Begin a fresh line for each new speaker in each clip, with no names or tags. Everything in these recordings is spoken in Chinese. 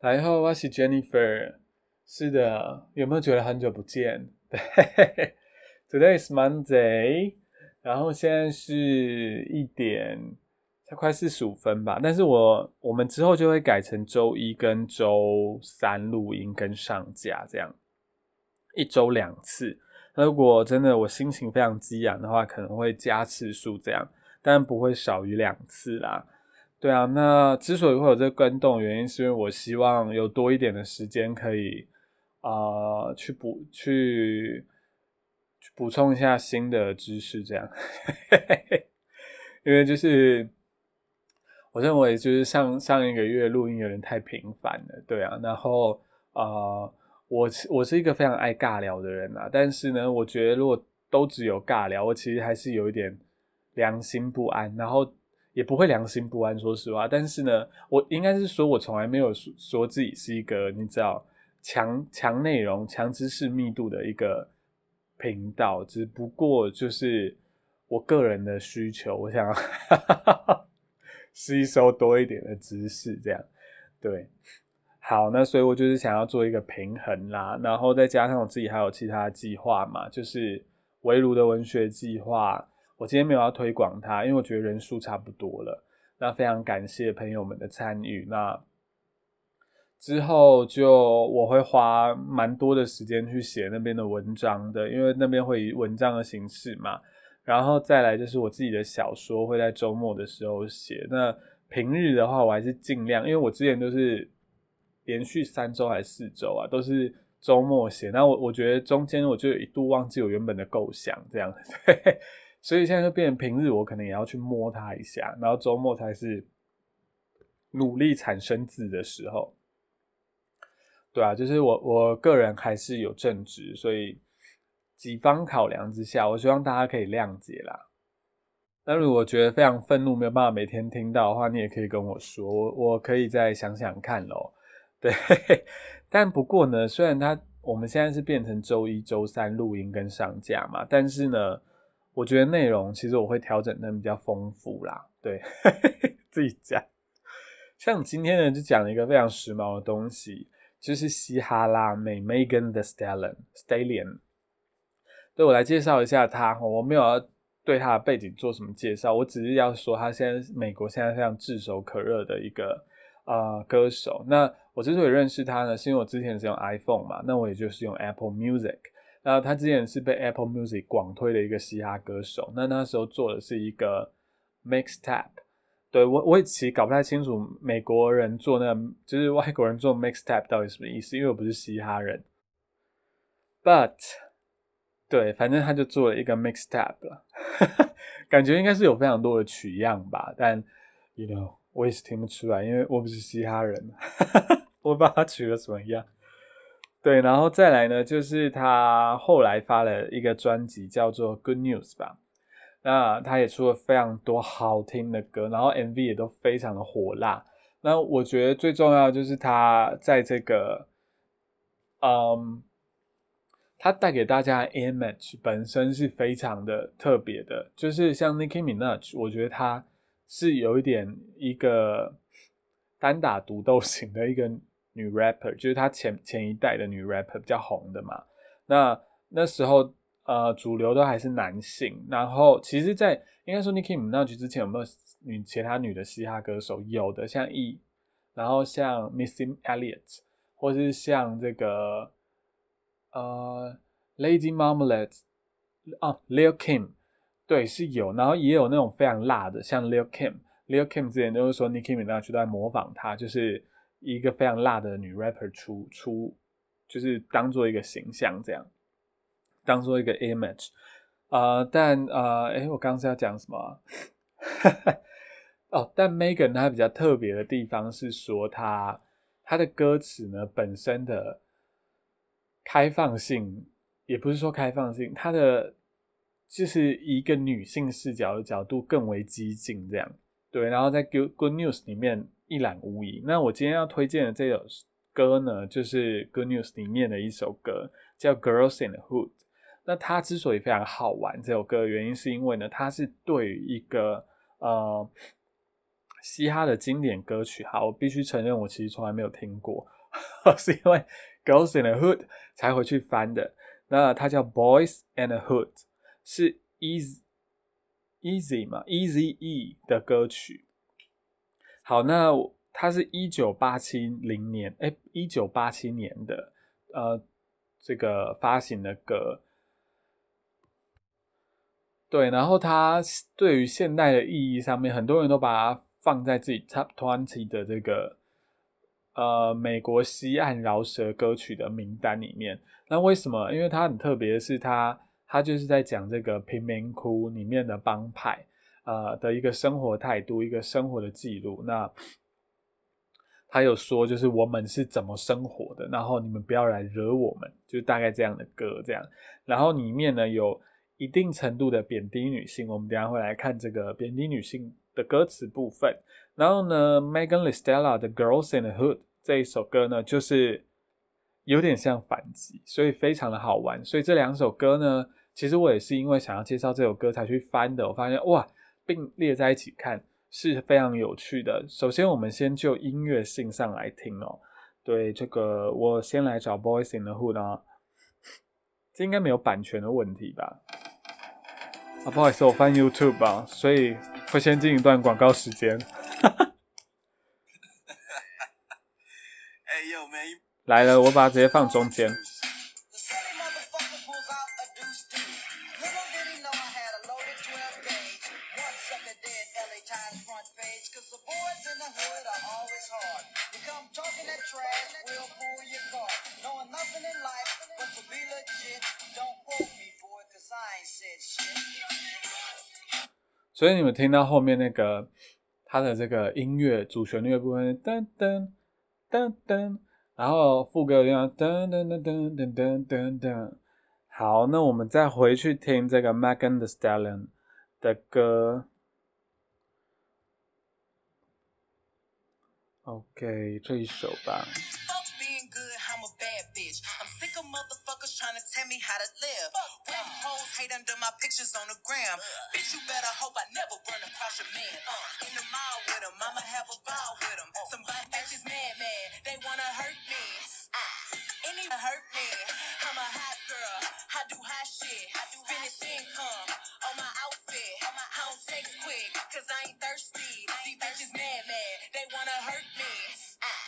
大家好，我是 Jennifer。是的，有没有觉得很久不见？对，Today is Monday，然后现在是一点，才快四十五分吧。但是我我们之后就会改成周一跟周三录音跟上架，这样一周两次。如果真的我心情非常激昂的话，可能会加次数这样，但不会少于两次啦。对啊，那之所以会有这个跟动，原因是因为我希望有多一点的时间可以啊去补去补充一下新的知识，这样，因为就是我认为就是上上一个月录音有点太频繁了，对啊，然后啊我我是一个非常爱尬聊的人啊，但是呢，我觉得如果都只有尬聊，我其实还是有一点良心不安，然后。也不会良心不安，说实话。但是呢，我应该是说，我从来没有说自己是一个你知道强强内容、强知识密度的一个频道。只不过就是我个人的需求，我想 吸收多一点的知识，这样对。好，那所以我就是想要做一个平衡啦，然后再加上我自己还有其他计划嘛，就是围炉的文学计划。我今天没有要推广它，因为我觉得人数差不多了。那非常感谢朋友们的参与。那之后就我会花蛮多的时间去写那边的文章的，因为那边会以文章的形式嘛。然后再来就是我自己的小说会在周末的时候写。那平日的话，我还是尽量，因为我之前都是连续三周还是四周啊，都是周末写。那我我觉得中间我就一度忘记我原本的构想，这样。所以现在就变成平日，我可能也要去摸它一下，然后周末才是努力产生字的时候。对啊，就是我我个人还是有正职，所以几方考量之下，我希望大家可以谅解啦。那如果觉得非常愤怒，没有办法每天听到的话，你也可以跟我说，我我可以再想想看咯。对，但不过呢，虽然它我们现在是变成周一、周三录音跟上架嘛，但是呢。我觉得内容其实我会调整的比较丰富啦，对，自己讲。像今天呢，就讲了一个非常时髦的东西，就是嘻哈啦妹 Megan The Stallion。Stallion，对我来介绍一下她，我没有要对她的背景做什么介绍，我只是要说她现在美国现在非常炙手可热的一个啊歌手。那我之所以认识她呢，是因为我之前是用 iPhone 嘛，那我也就是用 Apple Music。那他之前是被 Apple Music 广推的一个嘻哈歌手，那那时候做的是一个 mixtape，对我我也其实搞不太清楚美国人做那个就是外国人做 mixtape 到底什么意思，因为我不是嘻哈人，but 对，反正他就做了一个 mixtape 了，感觉应该是有非常多的取样吧，但 you know 我也是听不出来，因为我不是嘻哈人，我把它取了什么样。对，然后再来呢，就是他后来发了一个专辑，叫做《Good News》吧。那他也出了非常多好听的歌，然后 MV 也都非常的火辣。那我觉得最重要就是他在这个，嗯，他带给大家的 image 本身是非常的特别的。就是像 Nicki Minaj，我觉得他是有一点一个单打独斗型的一个。女 rapper 就是她前前一代的女 rapper 比较红的嘛，那那时候呃主流都还是男性，然后其实，在应该说 Nicki Minaj 之前有没有女其他女的嘻哈歌手？有的，像 E，然后像 Missy Elliott，或是像这个呃 Lady Marmalade 啊 Lil Kim，对，是有，然后也有那种非常辣的，像 Lil Kim，Lil Kim 之前都是说 Nicki Minaj 都在模仿她，就是。一个非常辣的女 rapper 出出，就是当做一个形象这样，当做一个 image 啊，但啊，哎，我刚刚是要讲什么？哦，但 Megan 她比较特别的地方是说，她她的歌词呢本身的开放性，也不是说开放性，她的就是一个女性视角的角度更为激进这样，对，然后在 Good Good News 里面。一览无遗。那我今天要推荐的这首歌呢，就是《Good News》里面的一首歌，叫《Girls in the Hood》。那它之所以非常好玩，这首歌的原因是因为呢，它是对于一个呃嘻哈的经典歌曲。好，我必须承认，我其实从来没有听过，是因为 Girls in the Hood 才回去翻的。那它叫 Boys and the Hood，是 Easy Easy 嘛，Easy E 的歌曲。好，那它是一九八七零年，哎，一九八七年的，呃，这个发行的歌。对，然后它对于现代的意义上面，很多人都把它放在自己 Top Twenty 的这个呃美国西岸饶舌歌曲的名单里面。那为什么？因为它很特别是，它它就是在讲这个贫民窟里面的帮派呃的一个生活态度，一个生活的记录。那他有说，就是我们是怎么生活的，然后你们不要来惹我们，就大概这样的歌这样。然后里面呢有。一定程度的贬低女性，我们等下会来看这个贬低女性的歌词部分。然后呢，Megan Lestella 的《Girls in the Hood》这一首歌呢，就是有点像反击，所以非常的好玩。所以这两首歌呢，其实我也是因为想要介绍这首歌才去翻的。我发现哇，并列在一起看是非常有趣的。首先，我们先就音乐性上来听哦。对，这个我先来找《Boys in the Hood》啊，这应该没有版权的问题吧？啊，不好意思，我翻 YouTube 啊，所以会先进一段广告时间。来了，我把它直接放中间。所以你们听到后面那个它的这个音乐主旋律的部分，噔噔噔噔，然后副歌一样噔噔噔噔噔噔噔噔。好，那我们再回去听这个 Megan The Stallion 的歌。OK，这一首吧。Tell me how to live. Rap hoes hate under my pictures on the gram. Bitch, you better hope I never run across your man. Uh, in the mall with him, I'ma have a ball with him. Somebody bitches mad, mad, they wanna hurt me. Ah, any hurt me. I'm a hot girl, I do hot shit. I do finish income on my outfit. I don't text quick, cause I ain't thirsty. These bitches mad, mad, they wanna hurt me. Ah,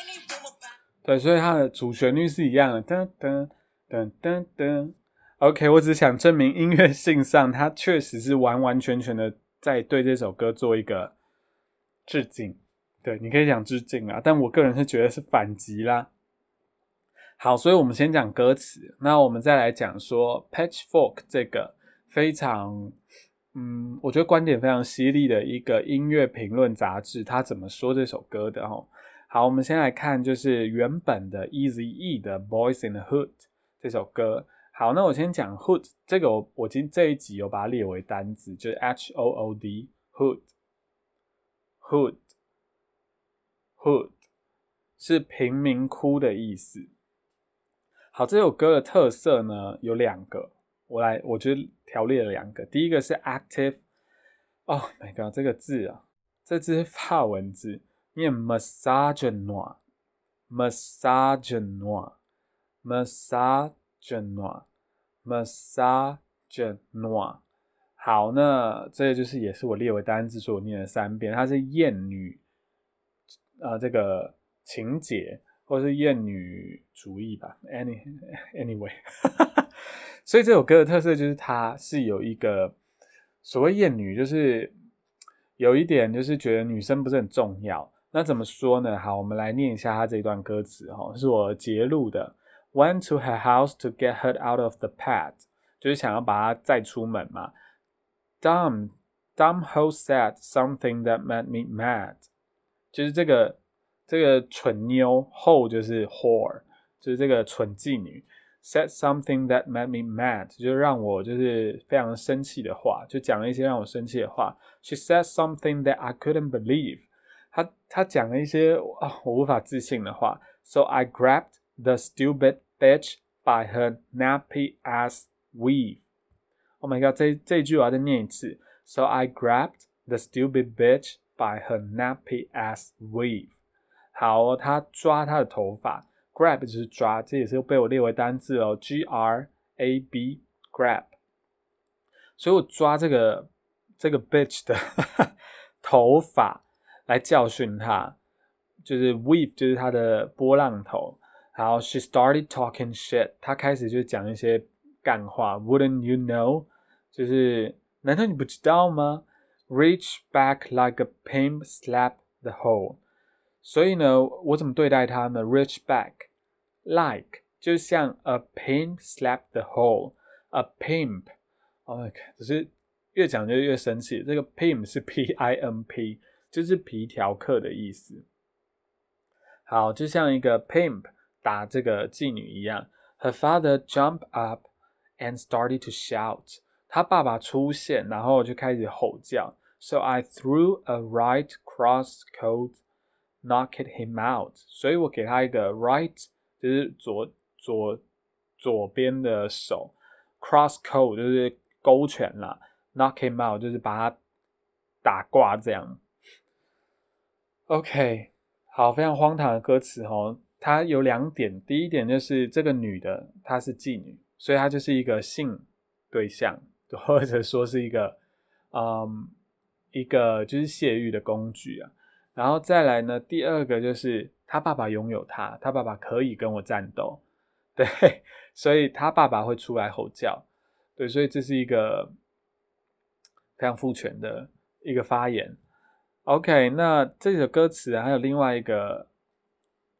any room about 对，所以它的主旋律是一样的，噔噔噔噔噔，OK，我只想证明音乐性上，它确实是完完全全的在对这首歌做一个致敬。对，你可以讲致敬啊，但我个人是觉得是反击啦。好，所以我们先讲歌词，那我们再来讲说《Patchfork》这个非常，嗯，我觉得观点非常犀利的一个音乐评论杂志，它怎么说这首歌的？哦，好，我们先来看就是原本的 Easy E 的《Boys in the Hood》。这首歌好，那我先讲 hood 这个，我我今这一集有把它列为单字，就是 h o o d hood hood hood 是贫民窟的意思。好，这首歌的特色呢有两个，我来，我就条列了两个。第一个是 active，Oh my god，这个字啊，这字是法文字，念 massagenoir，massagenoir。Massagenoir，Massagenoir，好，那这就是也是我列为单字，所以我念了三遍。它是艳女，呃，这个情节或是艳女主义吧。Any anyway，所以这首歌的特色就是它是有一个所谓艳女，就是有一点就是觉得女生不是很重要。那怎么说呢？好，我们来念一下它这段歌词哈，是我截录的。Went to her house to get her out of the pad，就是想要把她载出门嘛。Dumb, dumb hoe said something that made me mad，就是这个这个蠢妞，hoe 就是 whore，就是这个蠢妓女。Said something that made me mad，就让我就是非常生气的话，就讲了一些让我生气的话。She said something that I couldn't believe，他他讲了一些啊我无法置信的话。So I grabbed the stupid bitch by her nappy ass weave. Oh my god，这这一句我要再念一次。So I grabbed the stupid bitch by her nappy ass weave。好，他抓他的头发，grab 就是抓，这也是被我列为单字哦，G R A B grab。所以我抓这个这个 bitch 的头发来教训他，就是 weave 就是他的波浪头。然后 she started talking shit，她开始就讲一些干话。Wouldn't you know？就是难道你不知道吗？Reach back like a pimp slap the hole。所以呢，我怎么对待他呢？Reach back like 就像 a pimp slap the hole。A pimp，oh my god，只是越讲就越生气。这个 pimp 是 P I M P， 就是皮条客的意思。好，就像一个 pimp。打这个妓女一样。Her father jumped up and started to shout。他爸爸出现，然后就开始吼叫。So I threw a right cross code, knocked him out。所以我给他一个 right，就是左左左边的手，cross code 就是勾拳啦，knock him out 就是把他打挂这样。OK，好，非常荒唐的歌词哦。它有两点，第一点就是这个女的她是妓女，所以她就是一个性对象，或者说是一个，嗯，一个就是泄欲的工具啊。然后再来呢，第二个就是他爸爸拥有她，他爸爸可以跟我战斗，对，所以他爸爸会出来吼叫，对，所以这是一个非常父权的一个发言。OK，那这首歌词还有另外一个。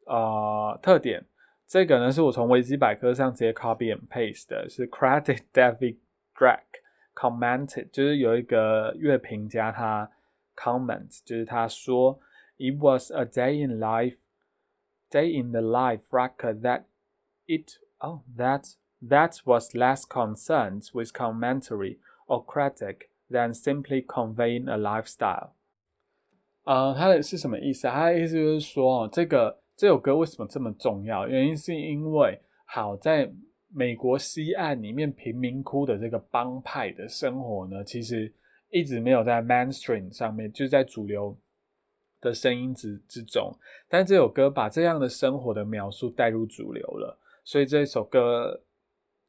呃，特点，这个呢是我从维基百科上直接 copy and paste 的，是 Credit David Drake commented，就是有一个乐评家他 comment，就是他说，It was a day in life, day in the life record that it, oh that that was less concerned with commentary or critic than simply conveying a lifestyle。 呃，他的是什么意思？他的意思就是说，这个这首歌为什么这么重要？原因是因为，好在美国西岸里面贫民窟的这个帮派的生活呢，其实一直没有在 mainstream 上面，就在主流的声音之之中。但这首歌把这样的生活的描述带入主流了，所以这首歌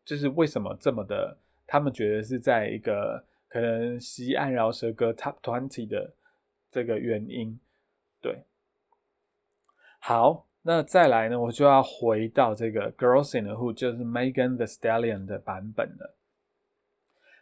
就是为什么这么的，他们觉得是在一个可能西岸饶舌歌 top twenty 的这个原因，对。好，那再来呢？我就要回到这个《Girls in the Hood》，就是 Megan The Stallion 的版本了。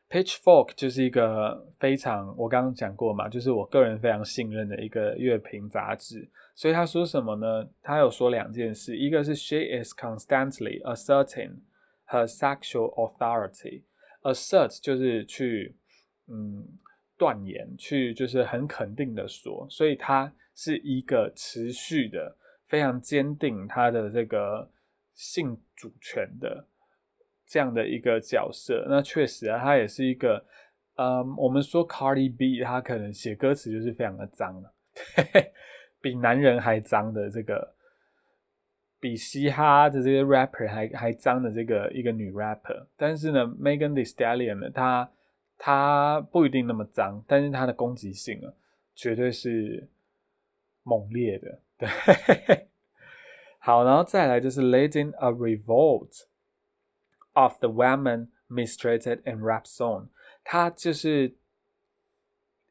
Pitchfork 就是一个非常，我刚刚讲过嘛，就是我个人非常信任的一个乐评杂志。所以他说什么呢？他有说两件事，一个是 She is constantly asserting her sexual authority。Assert 就是去嗯断言，去就是很肯定的说，所以他是一个持续的。非常坚定他的这个性主权的这样的一个角色，那确实啊，他也是一个，嗯，我们说 Cardi B，他可能写歌词就是非常的脏了，比男人还脏的这个，比嘻哈的这些 rapper 还还脏的这个一个女 rapper，但是呢，Megan Thee Stallion 呢，她它不一定那么脏，但是它的攻击性啊，绝对是猛烈的。对，好，然后再来就是 leading a revolt of the women mistreated and rap song，它就是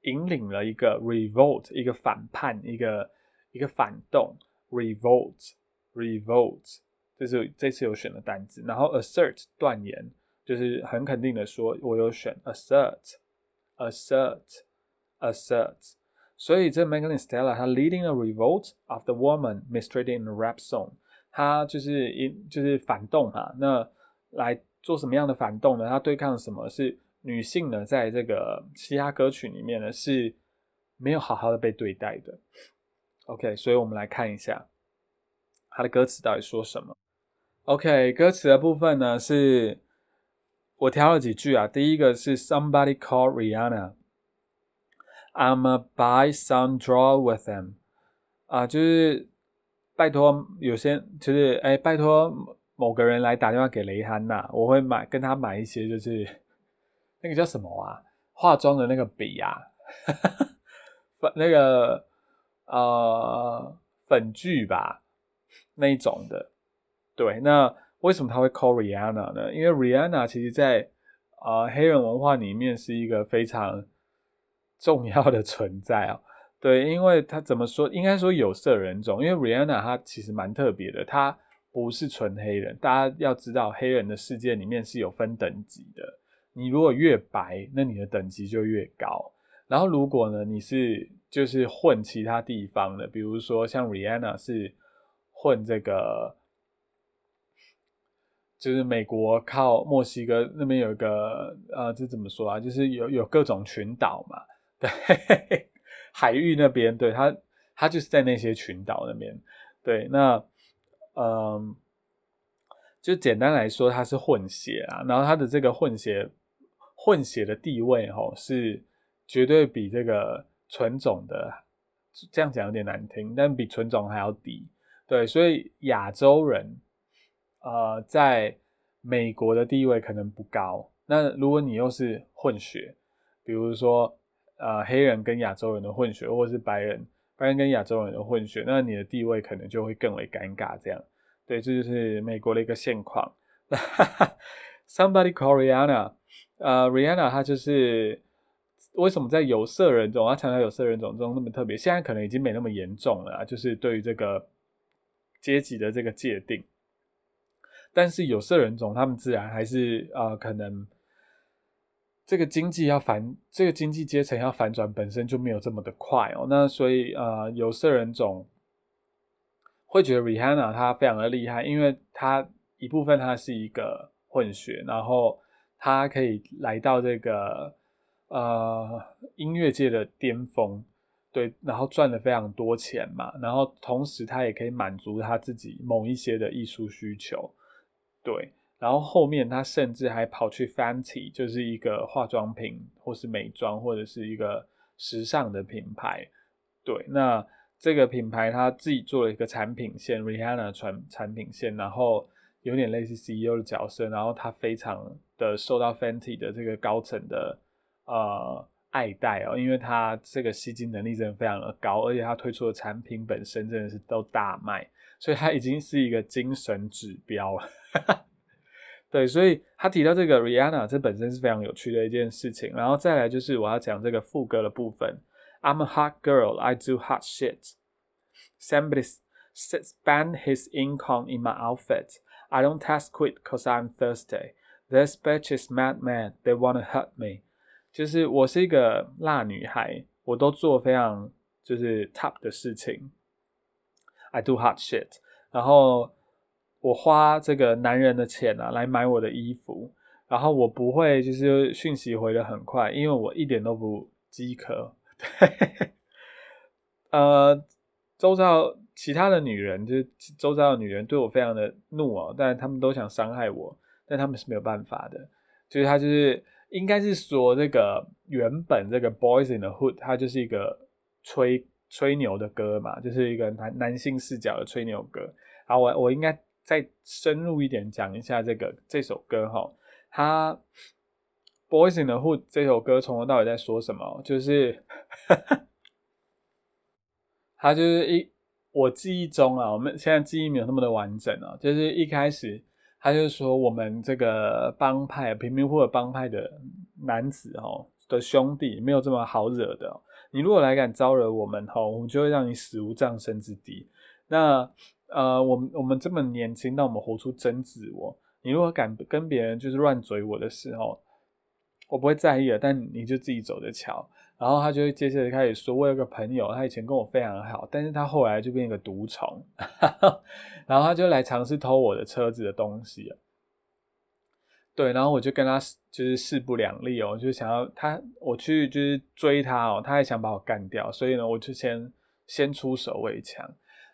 引领了一个 revolt，一个反叛，一个一个反动，revolt，revolt，这是这次有选的单词，然后 assert 断言，就是很肯定的说，我有选 assert，assert，assert。所以这 Megan Stella 她 leading a revolt of the woman mistreated in a rap song，她就是一就是反动哈，那来做什么样的反动呢？她对抗什么是女性呢？在这个嘻哈歌曲里面呢是没有好好的被对待的。OK，所以我们来看一下她的歌词到底说什么。OK，歌词的部分呢是我挑了几句啊，第一个是 Somebody call Rihanna。I'm a buy some draw with them，啊，就是拜托有些就是哎，拜托某个人来打电话给雷汉娜，我会买跟他买一些就是那个叫什么啊，化妆的那个笔啊，粉那个呃粉剧吧那一种的。对，那为什么他会 call Rihanna 呢？因为 Rihanna 其实在啊黑人文化里面是一个非常重要的存在啊。对，因为他怎么说？应该说有色人种，因为 Rihanna 她其实蛮特别的，她不是纯黑人。大家要知道，黑人的世界里面是有分等级的。你如果越白，那你的等级就越高。然后如果呢，你是就是混其他地方的，比如说像 Rihanna 是混这个，就是美国靠墨西哥那边有一个呃，这怎么说啊？就是有有各种群岛嘛，对。海域那边，对他，他就是在那些群岛那边，对，那，嗯，就简单来说，他是混血啊，然后他的这个混血，混血的地位，吼，是绝对比这个纯种的，这样讲有点难听，但比纯种还要低，对，所以亚洲人，呃，在美国的地位可能不高，那如果你又是混血，比如说。呃，黑人跟亚洲人的混血，或者是白人，白人跟亚洲人的混血，那你的地位可能就会更为尴尬。这样，对，这就是美国的一个现况。Somebody call Rihanna，呃，Rihanna 她就是为什么在有色人种，她强调有色人种中那么特别？现在可能已经没那么严重了，就是对于这个阶级的这个界定。但是有色人种，他们自然还是呃可能。这个经济要反，这个经济阶层要反转，本身就没有这么的快哦。那所以呃，有色人种会觉得 Rihanna 她非常的厉害，因为她一部分她是一个混血，然后她可以来到这个呃音乐界的巅峰，对，然后赚了非常多钱嘛，然后同时她也可以满足她自己某一些的艺术需求，对。然后后面他甚至还跑去 Fenty，就是一个化妆品或是美妆或者是一个时尚的品牌。对，那这个品牌他自己做了一个产品线，Rihanna 产产品线，然后有点类似 CEO 的角色，然后他非常的受到 Fenty 的这个高层的呃爱戴哦，因为他这个吸金能力真的非常的高，而且他推出的产品本身真的是都大卖，所以他已经是一个精神指标了。对，所以他提到这个 Rihanna，这本身是非常有趣的一件事情。然后再来就是我要讲这个副歌的部分：I'm a hot girl, I do hot shit. Somebody spend his income in my outfit. I don't test quit cause I'm thirsty. This bitch is mad mad. They wanna hurt me. 就是我是一个辣女孩，我都做非常就是 top 的事情。I do hot shit. 然后。我花这个男人的钱啊，来买我的衣服，然后我不会就是讯息回的很快，因为我一点都不饥渴。对，呃，周遭其他的女人，就是周遭的女人对我非常的怒哦，但他们都想伤害我，但他们是没有办法的。就是他就是应该是说这个原本这个 Boys in the Hood，它就是一个吹吹牛的歌嘛，就是一个男男性视角的吹牛歌。好，我我应该。再深入一点讲一下这个这首歌哈，它《Boys in the Hood》这首歌从头到尾在说什么？就是，它就是一我记忆中啊，我们现在记忆没有那么的完整啊，就是一开始他就说我们这个帮派贫民窟的帮派的男子哦的兄弟没有这么好惹的，你如果来敢招惹我们哈，我们就会让你死无葬身之地。那呃，我们我们这么年轻，但我们活出真自我。你如果敢跟别人就是乱嘴我的时候，我不会在意的。但你就自己走着瞧。然后他就会接着开始说：“我有个朋友，他以前跟我非常好，但是他后来就变一个毒虫，然后他就来尝试偷我的车子的东西。对，然后我就跟他就是势不两立哦，就想要他我去就是追他哦，他还想把我干掉，所以呢，我就先先出手为强。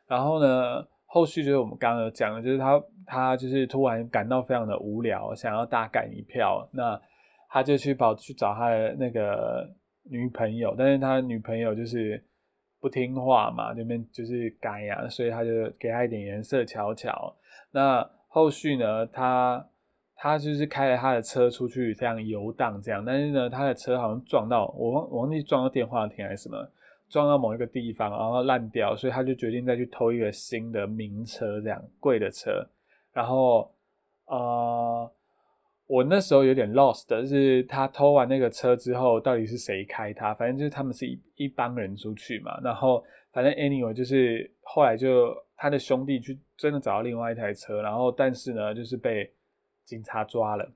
然后呢？后续就是我们刚刚讲的，就是他他就是突然感到非常的无聊，想要大干一票，那他就去跑去找他的那个女朋友，但是他女朋友就是不听话嘛，那边就是改呀，所以他就给他一点颜色瞧瞧。那后续呢，他他就是开了他的车出去这样游荡这样，但是呢，他的车好像撞到我忘我忘记撞到电话亭还是什么。撞到某一个地方，然后烂掉，所以他就决定再去偷一个新的名车，这样贵的车。然后，呃，我那时候有点 lost，的是他偷完那个车之后，到底是谁开他？反正就是他们是一一帮人出去嘛。然后，反正 anyway 就是后来就他的兄弟去真的找到另外一台车，然后但是呢，就是被警察抓了。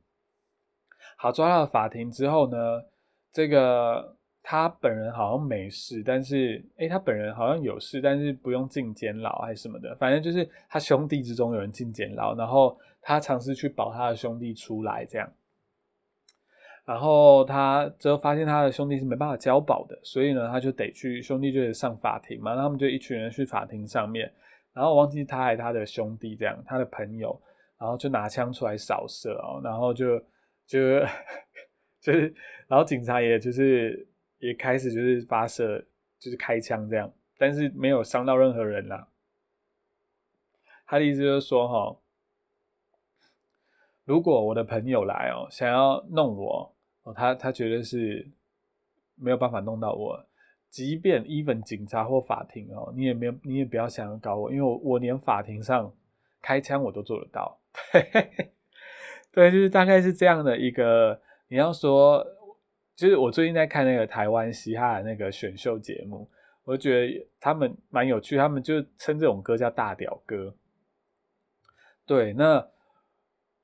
好，抓到法庭之后呢，这个。他本人好像没事，但是诶，他本人好像有事，但是不用进监牢还是什么的，反正就是他兄弟之中有人进监牢，然后他尝试去保他的兄弟出来，这样，然后他之后发现他的兄弟是没办法交保的，所以呢，他就得去兄弟就得上法庭嘛，他们就一群人去法庭上面，然后忘记他还他的兄弟这样，他的朋友，然后就拿枪出来扫射哦，然后就就 就是，然后警察也就是。也开始就是发射，就是开枪这样，但是没有伤到任何人啦。他的意思就是说，哈，如果我的朋友来哦，想要弄我哦，他他绝对是没有办法弄到我。即便 even 警察或法庭哦，你也没有，你也不要想要搞我，因为我我连法庭上开枪我都做得到。对，就是大概是这样的一个，你要说。就是我最近在看那个台湾嘻哈的那个选秀节目，我觉得他们蛮有趣，他们就称这种歌叫大屌歌。对，那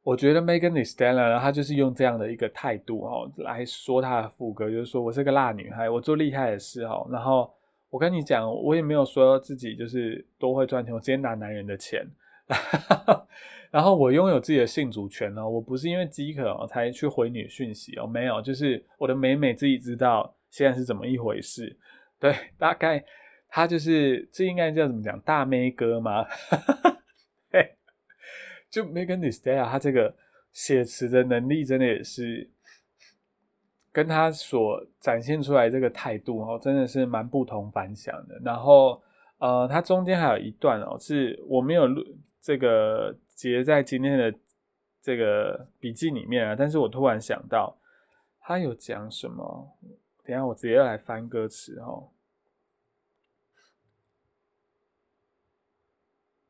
我觉得 Megan Thee Stallion 他就是用这样的一个态度哦来说他的副歌，就是说我是个辣女孩，我做厉害的事哦。然后我跟你讲，我也没有说自己就是多会赚钱，我直接拿男人的钱。然后我拥有自己的性主权哦，我不是因为饥渴哦才去回你讯息哦，没有，就是我的美美自己知道现在是怎么一回事。对，大概他就是这应该叫怎么讲大妹哥吗？就 Megan t h Stella 他这个写词的能力真的也是跟他所展现出来这个态度哦，真的是蛮不同凡响的。然后呃，他中间还有一段哦，是我没有录。这个结在今天的这个笔记里面啊，但是我突然想到，他有讲什么？等下我直接来翻歌词哦。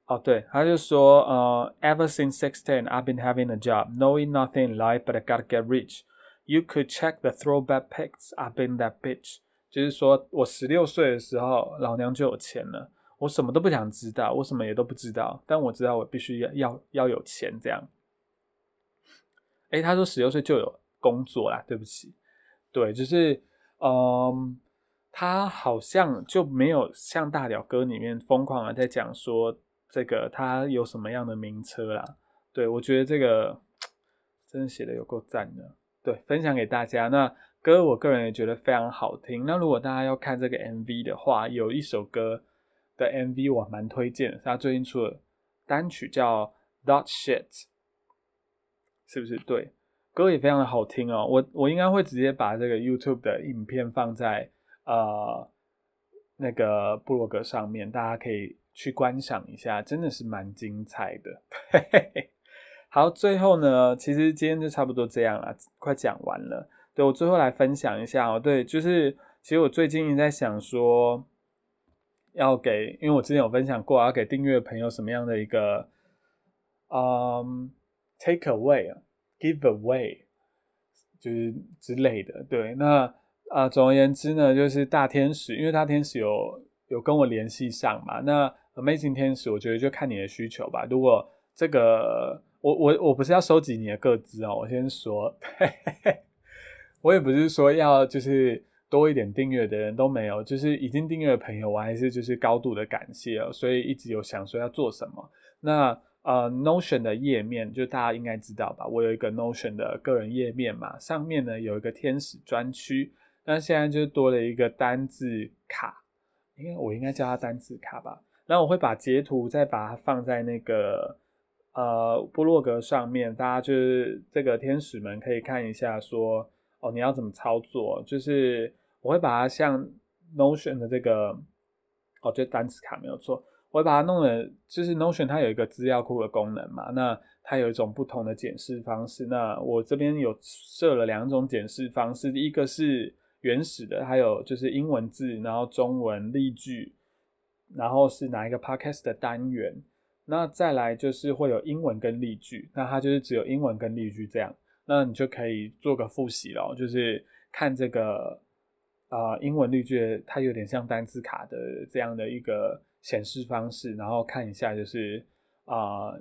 哦，对，他就说，呃，Ever since sixteen, I've been having a job, knowing nothing in life, but I gotta get rich. You could check the throwback pics. I've been that bitch. 就是说我十六岁的时候，老娘就有钱了。我什么都不想知道，我什么也都不知道，但我知道我必须要要要有钱这样。哎，他说十六岁就有工作啦，对不起，对，就是嗯，他好像就没有像大屌哥里面疯狂的在讲说这个他有什么样的名车啦。对我觉得这个真的写的有够赞的，对，分享给大家。那歌我个人也觉得非常好听。那如果大家要看这个 MV 的话，有一首歌。的 MV 我蛮推荐的，他最近出了单曲叫《Dot Shit》，是不是？对，歌也非常的好听哦。我我应该会直接把这个 YouTube 的影片放在呃那个部落格上面，大家可以去观赏一下，真的是蛮精彩的。好，最后呢，其实今天就差不多这样了，快讲完了。对我最后来分享一下哦，对，就是其实我最近也在想说。要给，因为我之前有分享过，要给订阅朋友什么样的一个，嗯，take away 啊，give away，就是之类的。对，那啊，总而言之呢，就是大天使，因为大天使有有跟我联系上嘛。那 Amazing 天使，我觉得就看你的需求吧。如果这个，我我我不是要收集你的个资哦，我先说，我也不是说要就是。多一点订阅的人都没有，就是已经订阅的朋友，我还是就是高度的感谢哦。所以一直有想说要做什么。那呃，Notion 的页面就大家应该知道吧？我有一个 Notion 的个人页面嘛，上面呢有一个天使专区。那现在就多了一个单字卡，应该我应该叫它单字卡吧。那我会把截图再把它放在那个呃部落格上面，大家就是这个天使们可以看一下，说哦你要怎么操作，就是。我会把它像 Notion 的这个，哦，就单词卡没有错。我会把它弄的，就是 Notion 它有一个资料库的功能嘛，那它有一种不同的检视方式。那我这边有设了两种检视方式，第一个是原始的，还有就是英文字，然后中文例句，然后是哪一个 podcast 的单元，那再来就是会有英文跟例句，那它就是只有英文跟例句这样，那你就可以做个复习咯，就是看这个啊英文例句，它有点像单字卡的这样的一个显示方式，然后看一下就是啊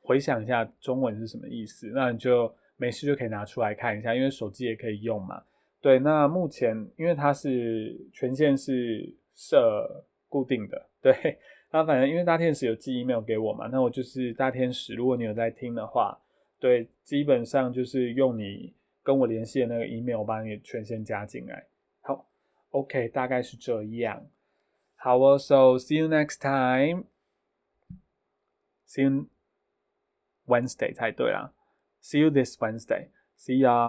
回想一下中文是什么意思，那你就没事就可以拿出来看一下，因为手机也可以用嘛。对，那目前因为它是权限是设固定的，对，那反正因为大天使有寄 email 给我嘛，那我就是大天使，如果你有在听的话，对，基本上就是用你跟我联系的那个 email 我把你权限加进来。好，OK，大概是这样。好哦，So see you next time，see you Wednesday 才对啦，See you this Wednesday，See ya。